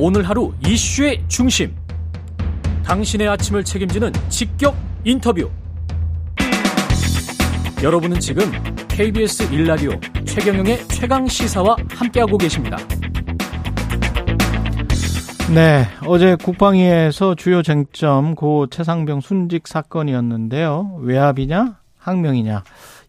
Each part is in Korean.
오늘 하루 이슈의 중심. 당신의 아침을 책임지는 직격 인터뷰. 여러분은 지금 KBS 일라디오 최경영의 최강 시사와 함께하고 계십니다. 네, 어제 국방위에서 주요 쟁점 고 최상병 순직 사건이었는데요. 외압이냐, 항명이냐.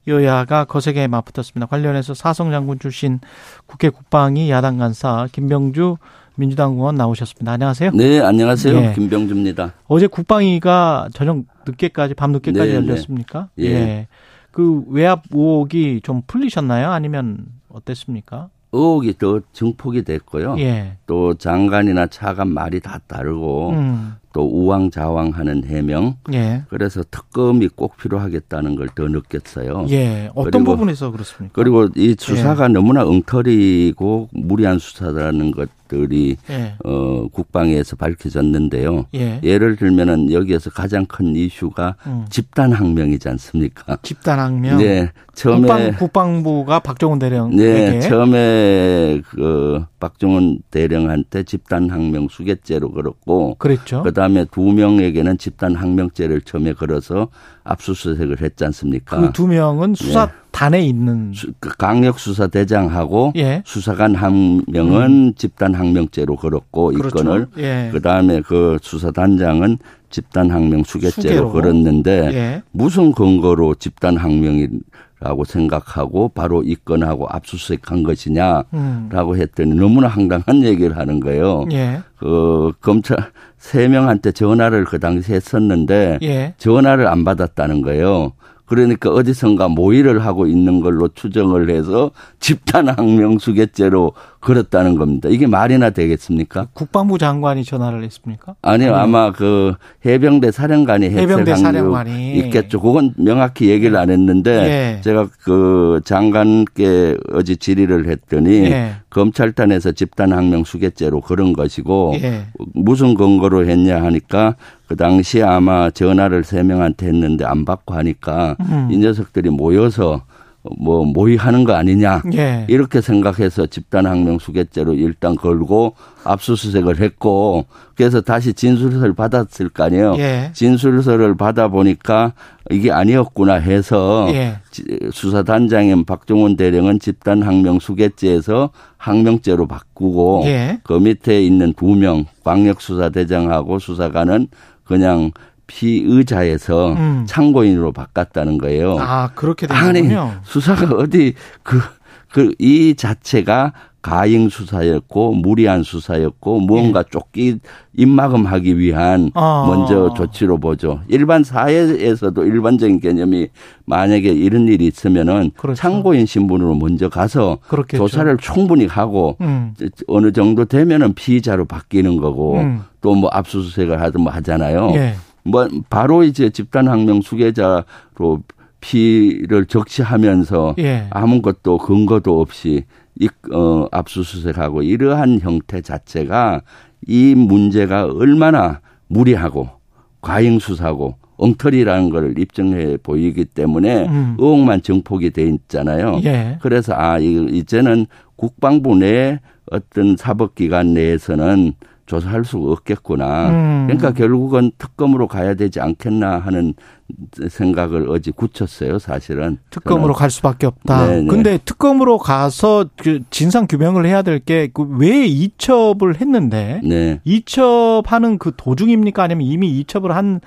여야가 거세게 맞붙었습니다. 관련해서 사성 장군 출신 국회 국방위 야당 간사 김병주 민주당 의원 나오셨습니다. 안녕하세요. 네, 안녕하세요. 예. 김병주입니다. 어제 국방위가 저녁 늦게까지 밤 늦게까지 네, 네. 열렸습니까? 네. 예. 그 외압 의혹이 좀 풀리셨나요? 아니면 어땠습니까? 의혹이 더 증폭이 됐고요. 예. 또 장관이나 차관 말이 다 다르고 음. 또 우왕좌왕하는 해명. 예. 그래서 특검이 꼭 필요하겠다는 걸 더 느꼈어요. 예. 어떤 그리고, 부분에서 그렇습니까? 그리고 이 수사가 예. 너무나 엉터리고 무리한 수사라는 것 들이 예. 어, 국방에서 밝혀졌는데요. 예. 를 들면은 여기에서 가장 큰 이슈가 음. 집단 항명이지 않습니까? 집단 항명. 네. 처음에 국방, 국방 부가 박정훈 대령 네, 처음에 그 박정훈 대령한테 집단 항명 수개죄로 걸었고 그랬죠. 그 다음에 두 명에게는 집단 항명죄를 처음에 걸어서 압수수색을 했지 않습니까? 그 두 명은 수사 단에 네. 있는 수, 그 강력 수사 대장하고 예. 수사관 한 명은 음. 집단 항명죄로 걸었고 그렇죠. 이 건을 예. 그다음에 그 수사 단장은 집단 항명 수개죄로 걸었는데 예. 무슨 근거로 집단 항명이 라고 생각하고 바로 입건하고 압수수색한 것이냐라고 음. 했더니 너무나 황당한 얘기를 하는 거예요. 예. 그 검찰 세 명한테 전화를 그 당시 했었는데 예. 전화를 안 받았다는 거예요. 그러니까 어디선가 모의를 하고 있는 걸로 추정을 해서 집단 항명수개죄로 걸었다는 겁니다. 이게 말이나 되겠습니까? 국방부 장관이 전화를 했습니까? 아니요, 아니 아마 그 해병대 사령관이 해병대 사령관이 있겠죠. 그건 명확히 얘기를 안 했는데 예. 제가 그 장관께 어제 질의를 했더니 예. 검찰단에서 집단 항명 수개죄로 그런 것이고 예. 무슨 근거로 했냐 하니까 그 당시에 아마 전화를 세 명한테 했는데 안 받고 하니까 음. 이 녀석들이 모여서 뭐 모의하는 거 아니냐 예. 이렇게 생각해서 집단항명 수개죄로 일단 걸고 압수수색을 했고 그래서 다시 진술서를 받았을 거 아니에요. 예. 진술서를 받아 보니까 이게 아니었구나 해서 예. 수사단장인 박종원 대령은 집단항명 수개죄에서 항명죄로 바꾸고 예. 그 밑에 있는 두 명 광역수사대장하고 수사관은 그냥 피의자에서 음. 참고인으로 바꿨다는 거예요. 아 그렇게 되군요. 아니 수사가 어디 그 그 이 자체가 가행 수사였고 무리한 수사였고 무언가 예. 쫓기 입막음하기 위한 아. 먼저 조치로 보죠. 일반 사회에서도 일반적인 개념이 만약에 이런 일이 있으면은 그렇죠. 참고인 신분으로 먼저 가서 그렇겠죠. 조사를 충분히 하고 음. 어느 정도 되면은 피의자로 바뀌는 거고 음. 또뭐 압수수색을 하든 뭐 하잖아요. 예. 뭐 바로 이제 집단 항명 수계자로 피를 적시하면서 예. 아무것도 근거도 없이 이, 어, 압수수색하고 이러한 형태 자체가 이 문제가 얼마나 무리하고 과잉 수사고 엉터리라는 걸 입증해 보이기 때문에 음. 의혹만 증폭이 돼 있잖아요. 예. 그래서 아 이제는 국방부 내 어떤 사법기관 내에서는 조사할 수가 없겠구나. 음. 그러니까 결국은 특검으로 가야 되지 않겠나 하는 생각을 어제 굳혔어요, 사실은. 특검으로 갈 수밖에 없다. 네네. 근데 특검으로 가서 그 진상 규명을 해야 될 게 왜 이첩을 했는데 네. 이첩하는 그 도중입니까? 아니면 이미 이첩을 한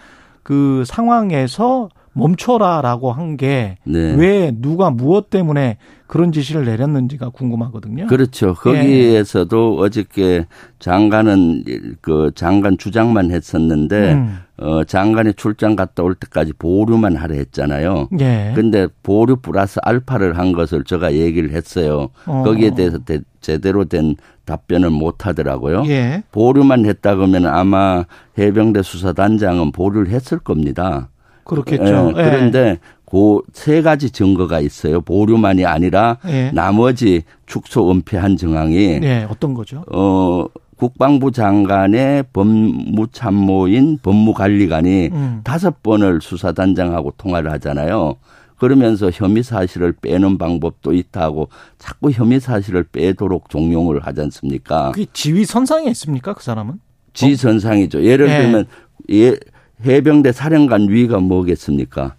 그 상황에서 멈춰라라고 한 게왜 네. 누가 무엇 때문에 그런 지시를 내렸는지가 궁금하거든요. 그렇죠. 예. 거기에서도 예. 어저께 장관은 그 장관 주장만 했었는데 음. 어 장관이 출장 갔다 올 때까지 보류만 하려 했잖아요. 예. 근데 보류 플러스 알파를 한 것을 제가 얘기를 했어요. 어. 거기에 대해서 대, 제대로 된 답변을 못 하더라고요. 예. 보류만 했다 그러면 아마 해병대 수사단장은 보류를 했을 겁니다. 그렇겠죠. 예, 그런데 그세 가지 증거가 있어요. 보류만이 아니라 예. 나머지 축소 은폐한 정황이 예, 어떤 거죠? 어 국방부 장관의 법무참모인 법무관리관이 음. 다섯 번을 수사단장하고 통화를 하잖아요. 그러면서 혐의 사실을 빼는 방법도 있다고 자꾸 혐의 사실을 빼도록 종용을 하지 않습니까? 그게 지휘 선상에 있습니까? 그 사람은? 지휘 선상이죠. 예를 네. 들면 예, 해병대 사령관 위가 뭐겠습니까?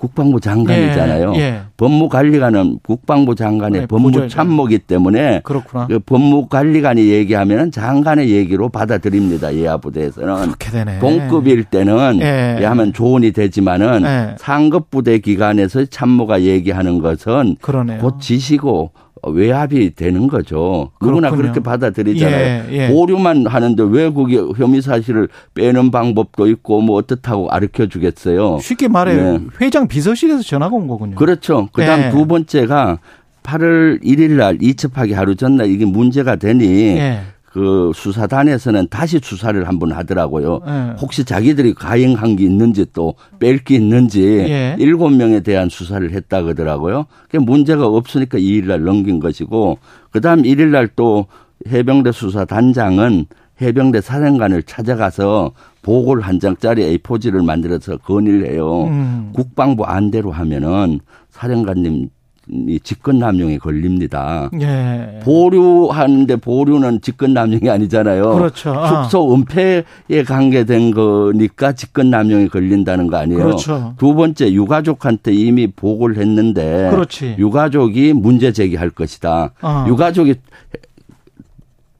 국방부 장관이잖아요. 예, 예. 법무관리관은 국방부 장관의 네, 법무참모기 때문에 그렇구나. 그 법무관리관이 얘기하면 장관의 얘기로 받아들입니다. 예하부대에서는 그렇게 되네. 동급일 때는 예. 하면 조언이 되지만은 예. 상급 부대 기관에서 참모가 얘기하는 것은 그러네요. 곧 지시고 외압이 되는 거죠. 그렇군요. 누구나 그렇게 받아들이잖아요. 예, 예. 보류만 하는데 왜 그게 혐의 사실을 빼는 방법도 있고 뭐 어떻다고 가르쳐 주겠어요. 쉽게 말해 네. 회장 비서실에서 전화가 온 거군요. 그렇죠. 그다음 예. 두 번째가 8월 1일 날 이첩하기 하루 전날 이게 문제가 되니 예. 그 수사단에서는 다시 수사를 한번 하더라고요. 네. 혹시 자기들이 가행한 게 있는지 또 뺄 게 있는지 예. 일곱 예. 명에 대한 수사를 했다 그러더라고요. 그 문제가 없으니까 2일 날 넘긴 것이고 그다음 1일 날또 해병대 수사단장은 해병대 사령관을 찾아가서 보고를 한 장짜리 A4지를 만들어서 건의를 해요. 음. 국방부 안대로 하면은 사령관님 이 직권남용에 걸립니다. 예. 보류하는데 보류는 직권남용이 아니잖아요. 그렇죠. 아. 숙소 은폐에 관계된 거니까 직권남용에 걸린다는 거 아니에요. 그렇죠. 두 번째 유가족한테 이미 보고를 했는데 그렇지. 유가족이 문제 제기할 것이다. 아. 유가족이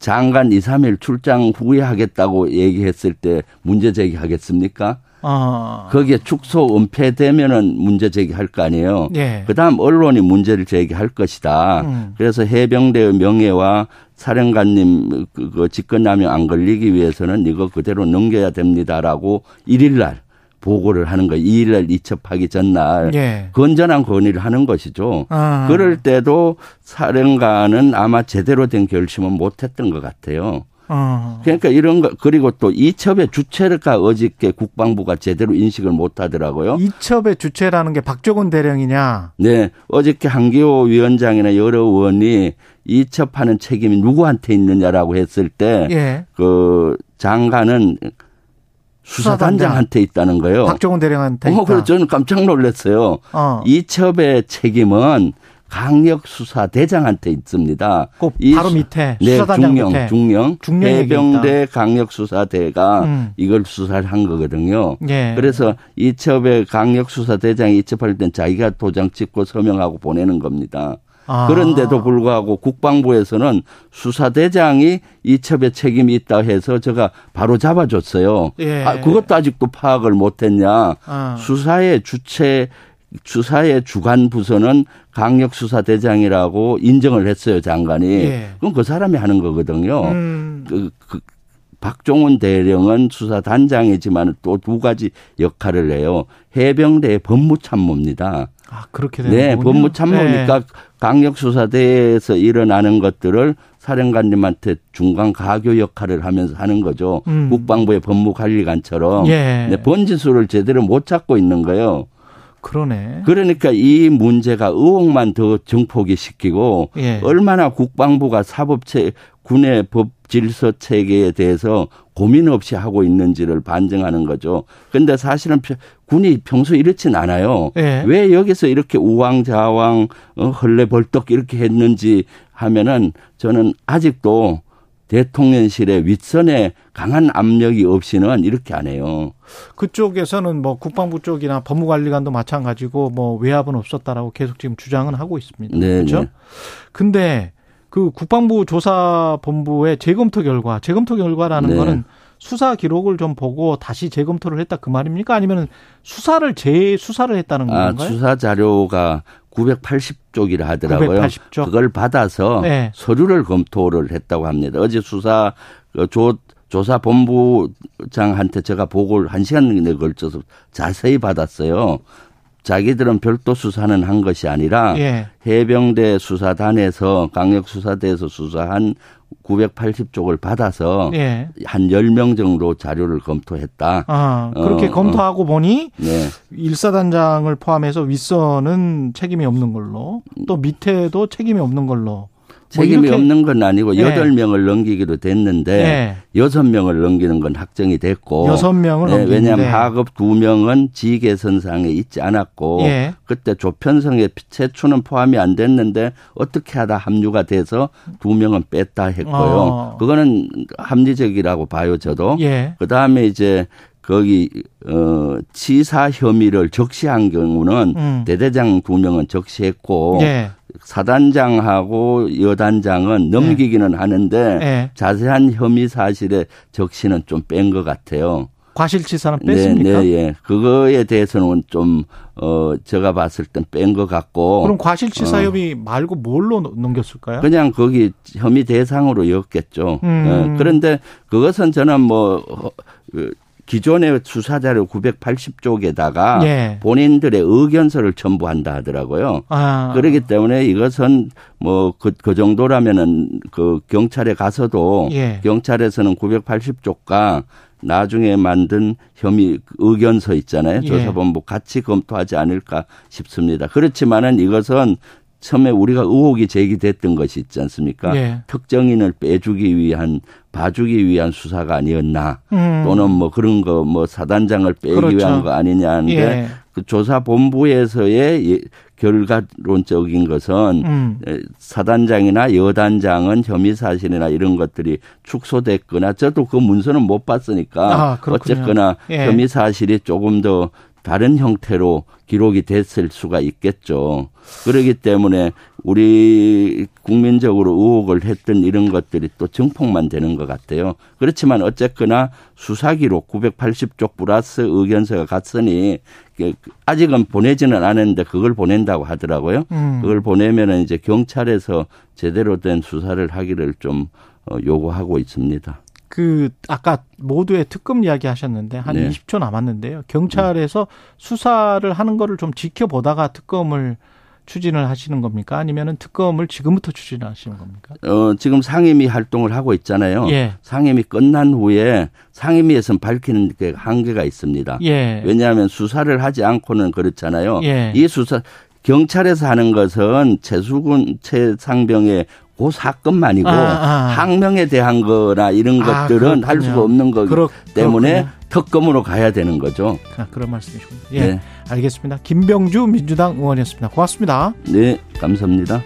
장관 2, 3일 출장 후에 하겠다고 얘기했을 때 문제 제기하겠습니까? 아. 거기에 축소 은폐되면은 문제 제기할 거 아니에요. 예. 그다음 언론이 문제를 제기할 것이다. 음. 그래서 해병대의 명예와 사령관님 그, 그 직권남용 안 걸리기 위해서는 이거 그대로 넘겨야 됩니다라고 1일 날 보고를 하는 거예요. 2일 날 이첩하기 전날 예. 건전한 건의를 하는 것이죠. 아. 그럴 때도 사령관은 아마 제대로 된 결심은 못 했던 것 같아요. 어. 그러니까 이런 거 그리고 또 이첩의 주체가 어저께 국방부가 제대로 인식을 못 하더라고요. 이첩의 주체라는 게 박정훈 대령이냐? 네. 어저께 한기호 위원장이나 여러 의원이 이첩하는 책임이 누구한테 있느냐라고 했을 때그 예. 그 장관은 수사단장한테 있다는 거예요. 박정훈 대령한테. 어, 그래서 저는 깜짝 놀랐어요. 어. 이첩의 책임은 강력 수사 대장한테 있습니다. 그 바로 밑에 네, 중령, 밑에. 중령, 중령 해병대 강력 수사대가 음. 이걸 수사를 한 거거든요. 예. 그래서 이첩의 강력 수사 대장이 이첩할 땐 자기가 도장 찍고 서명하고 보내는 겁니다. 아. 그런데도 불구하고 국방부에서는 수사대장이 이첩에 책임이 있다 해서 제가 바로 잡아줬어요. 예. 아, 그것도 아직도 파악을 못했냐. 아. 수사의 주체 수사의 주관 부서는 강력 수사대장이라고 인정을 했어요 장관이. 예. 그럼 그 사람이 하는 거거든요. 음. 그, 그 박종훈 대령은 수사 단장이지만 또 두 가지 역할을 해요. 해병대 법무참모입니다. 아 그렇게 되는 네, 법무참모니까 네. 강력수사대에서 일어나는 것들을 사령관님한테 중간 가교 역할을 하면서 하는 거죠. 음. 국방부의 법무관리관처럼 예. 네, 번지수를 제대로 못 찾고 있는 거예요. 그러네. 그러니까 이 문제가 의혹만 더 정폭이 시키고 예. 얼마나 국방부가 사법체 군의 법 질서 체계에 대해서 고민 없이 하고 있는지를 반증하는 거죠. 근데 사실은 군이 평소 이렇진 않아요. 예. 왜 여기서 이렇게 우왕좌왕 어, 헐레벌떡 이렇게 했는지 하면은 저는 아직도 대통령실의 윗선에 강한 압력이 없이는 이렇게 안 해요. 그쪽에서는 뭐 국방부 쪽이나 법무관리관도 마찬가지고 뭐 외압은 없었다라고 계속 지금 주장은 하고 있습니다. 네. 그렇죠? 네. 근데 그 국방부 조사본부의 재검토 결과, 재검토 결과라는 네. 거는 수사 기록을 좀 보고 다시 재검토를 했다 그 말입니까? 아니면 수사를 재수사를 했다는 아, 건가요? 아, 수사 자료가 980쪽이라 하더라고요. 980쪽? 그걸 받아서 네. 서류를 검토를 했다고 합니다. 어제 수사 그조 조사 본부장한테 제가 보고를 한 시간에 걸쳐서 자세히 받았어요. 자기들은 별도 수사는 한 것이 아니라 예. 해병대 수사단에서 강력 수사대에서 수사한 980쪽을 받아서 예. 한 10명 정도 자료를 검토했다. 아, 그렇게 어, 검토하고 어. 보니 네. 일사단장을 포함해서 윗선은 책임이 없는 걸로 또 밑에도 책임이 없는 걸로 책임이 뭐 없는 건 아니고 예. 여덟 네. 명을 넘기기로 됐는데 여섯 네. 명을 넘기는 건 확정이 됐고 여섯 명을 네, 왜냐하면 하급 두 명은 지계선상에 있지 않았고 예. 그때 조편성의 최초는 포함이 안 됐는데 어떻게 하다 합류가 돼서 두 명은 뺐다 했고요. 어. 그거는 합리적이라고 봐요 저도. 예. 그 다음에 이제 거기 어 치사 혐의를 적시한 경우는 음. 대대장 두 명은 적시했고 예. 사단장하고 여단장은 넘기기는 네. 하는데 네. 자세한 혐의 사실의 적시는 좀 뺀 것 같아요. 과실치사는 뺐습니까? 네, 네, 예. 그거에 대해서는 좀, 어, 제가 봤을 땐 뺀 것 같고. 그럼 과실치사 어. 혐의 말고 뭘로 넘겼을까요? 그냥 거기 혐의 대상으로 였겠죠. 음. 어, 그런데 그것은 저는 뭐, 어, 그 기존의 수사 자료 980쪽에다가 예. 본인들의 의견서를 첨부한다 하더라고요. 아. 그렇기 때문에 이것은 뭐그 그 정도라면은 그 경찰에 가서도 예. 경찰에서는 980쪽과 나중에 만든 혐의 의견서 있잖아요. 예. 조사본부 같이 검토하지 않을까 싶습니다. 그렇지만은 이것은 처음에 우리가 의혹이 제기됐던 것이 있지 않습니까? 예. 특정인을 빼주기 위한 봐주기 위한 수사가 아니었나 음. 또는 뭐 그런 거 뭐 사단장을 빼기 그렇죠. 위한 거 아니냐는데 예. 그 조사 본부에서의 결과론적인 것은 음. 사단장이나 여단장은 혐의 사실이나 이런 것들이 축소됐거나 저도 그 문서는 못 봤으니까 아, 어쨌거나 예. 혐의 사실이 조금 더 다른 형태로 기록이 됐을 수가 있겠죠. 그러기 때문에 우리 국민적으로 의혹을 했던 이런 것들이 또 증폭만 되는 것 같아요. 그렇지만 어쨌거나 수사 기록 980쪽 플러스 의견서가 갔으니 아직은 보내지는 않았는데 그걸 보낸다고 하더라고요. 음. 그걸 보내면은 이제 경찰에서 제대로 된 수사를 하기를 좀 어, 요구하고 있습니다. 그 아까 모두의 특검 이야기 하셨는데 한 네. 20초 남았는데요. 경찰에서 수사를 하는 거를 좀 지켜보다가 특검을 추진을 하시는 겁니까? 아니면은 특검을 지금부터 추진하시는 겁니까? 어, 지금 상임위 활동을 하고 있잖아요. 예. 상임위 끝난 후에 상임위에서는 밝히는 게 한계가 있습니다. 예. 왜냐하면 수사를 하지 않고는 그렇잖아요. 예. 이 수사 경찰에서 하는 것은 최수군 최상병의 그 사건만이고 아, 아. 항명에 대한 거나 이런 아, 것들은 할 수가 없는 거기 그렇, 때문에 그렇군요. 특검으로 가야 되는 거죠. 아, 그런 말씀이시군요. 예, 네. 알겠습니다. 김병주 민주당 의원이었습니다. 고맙습니다. 네, 감사합니다.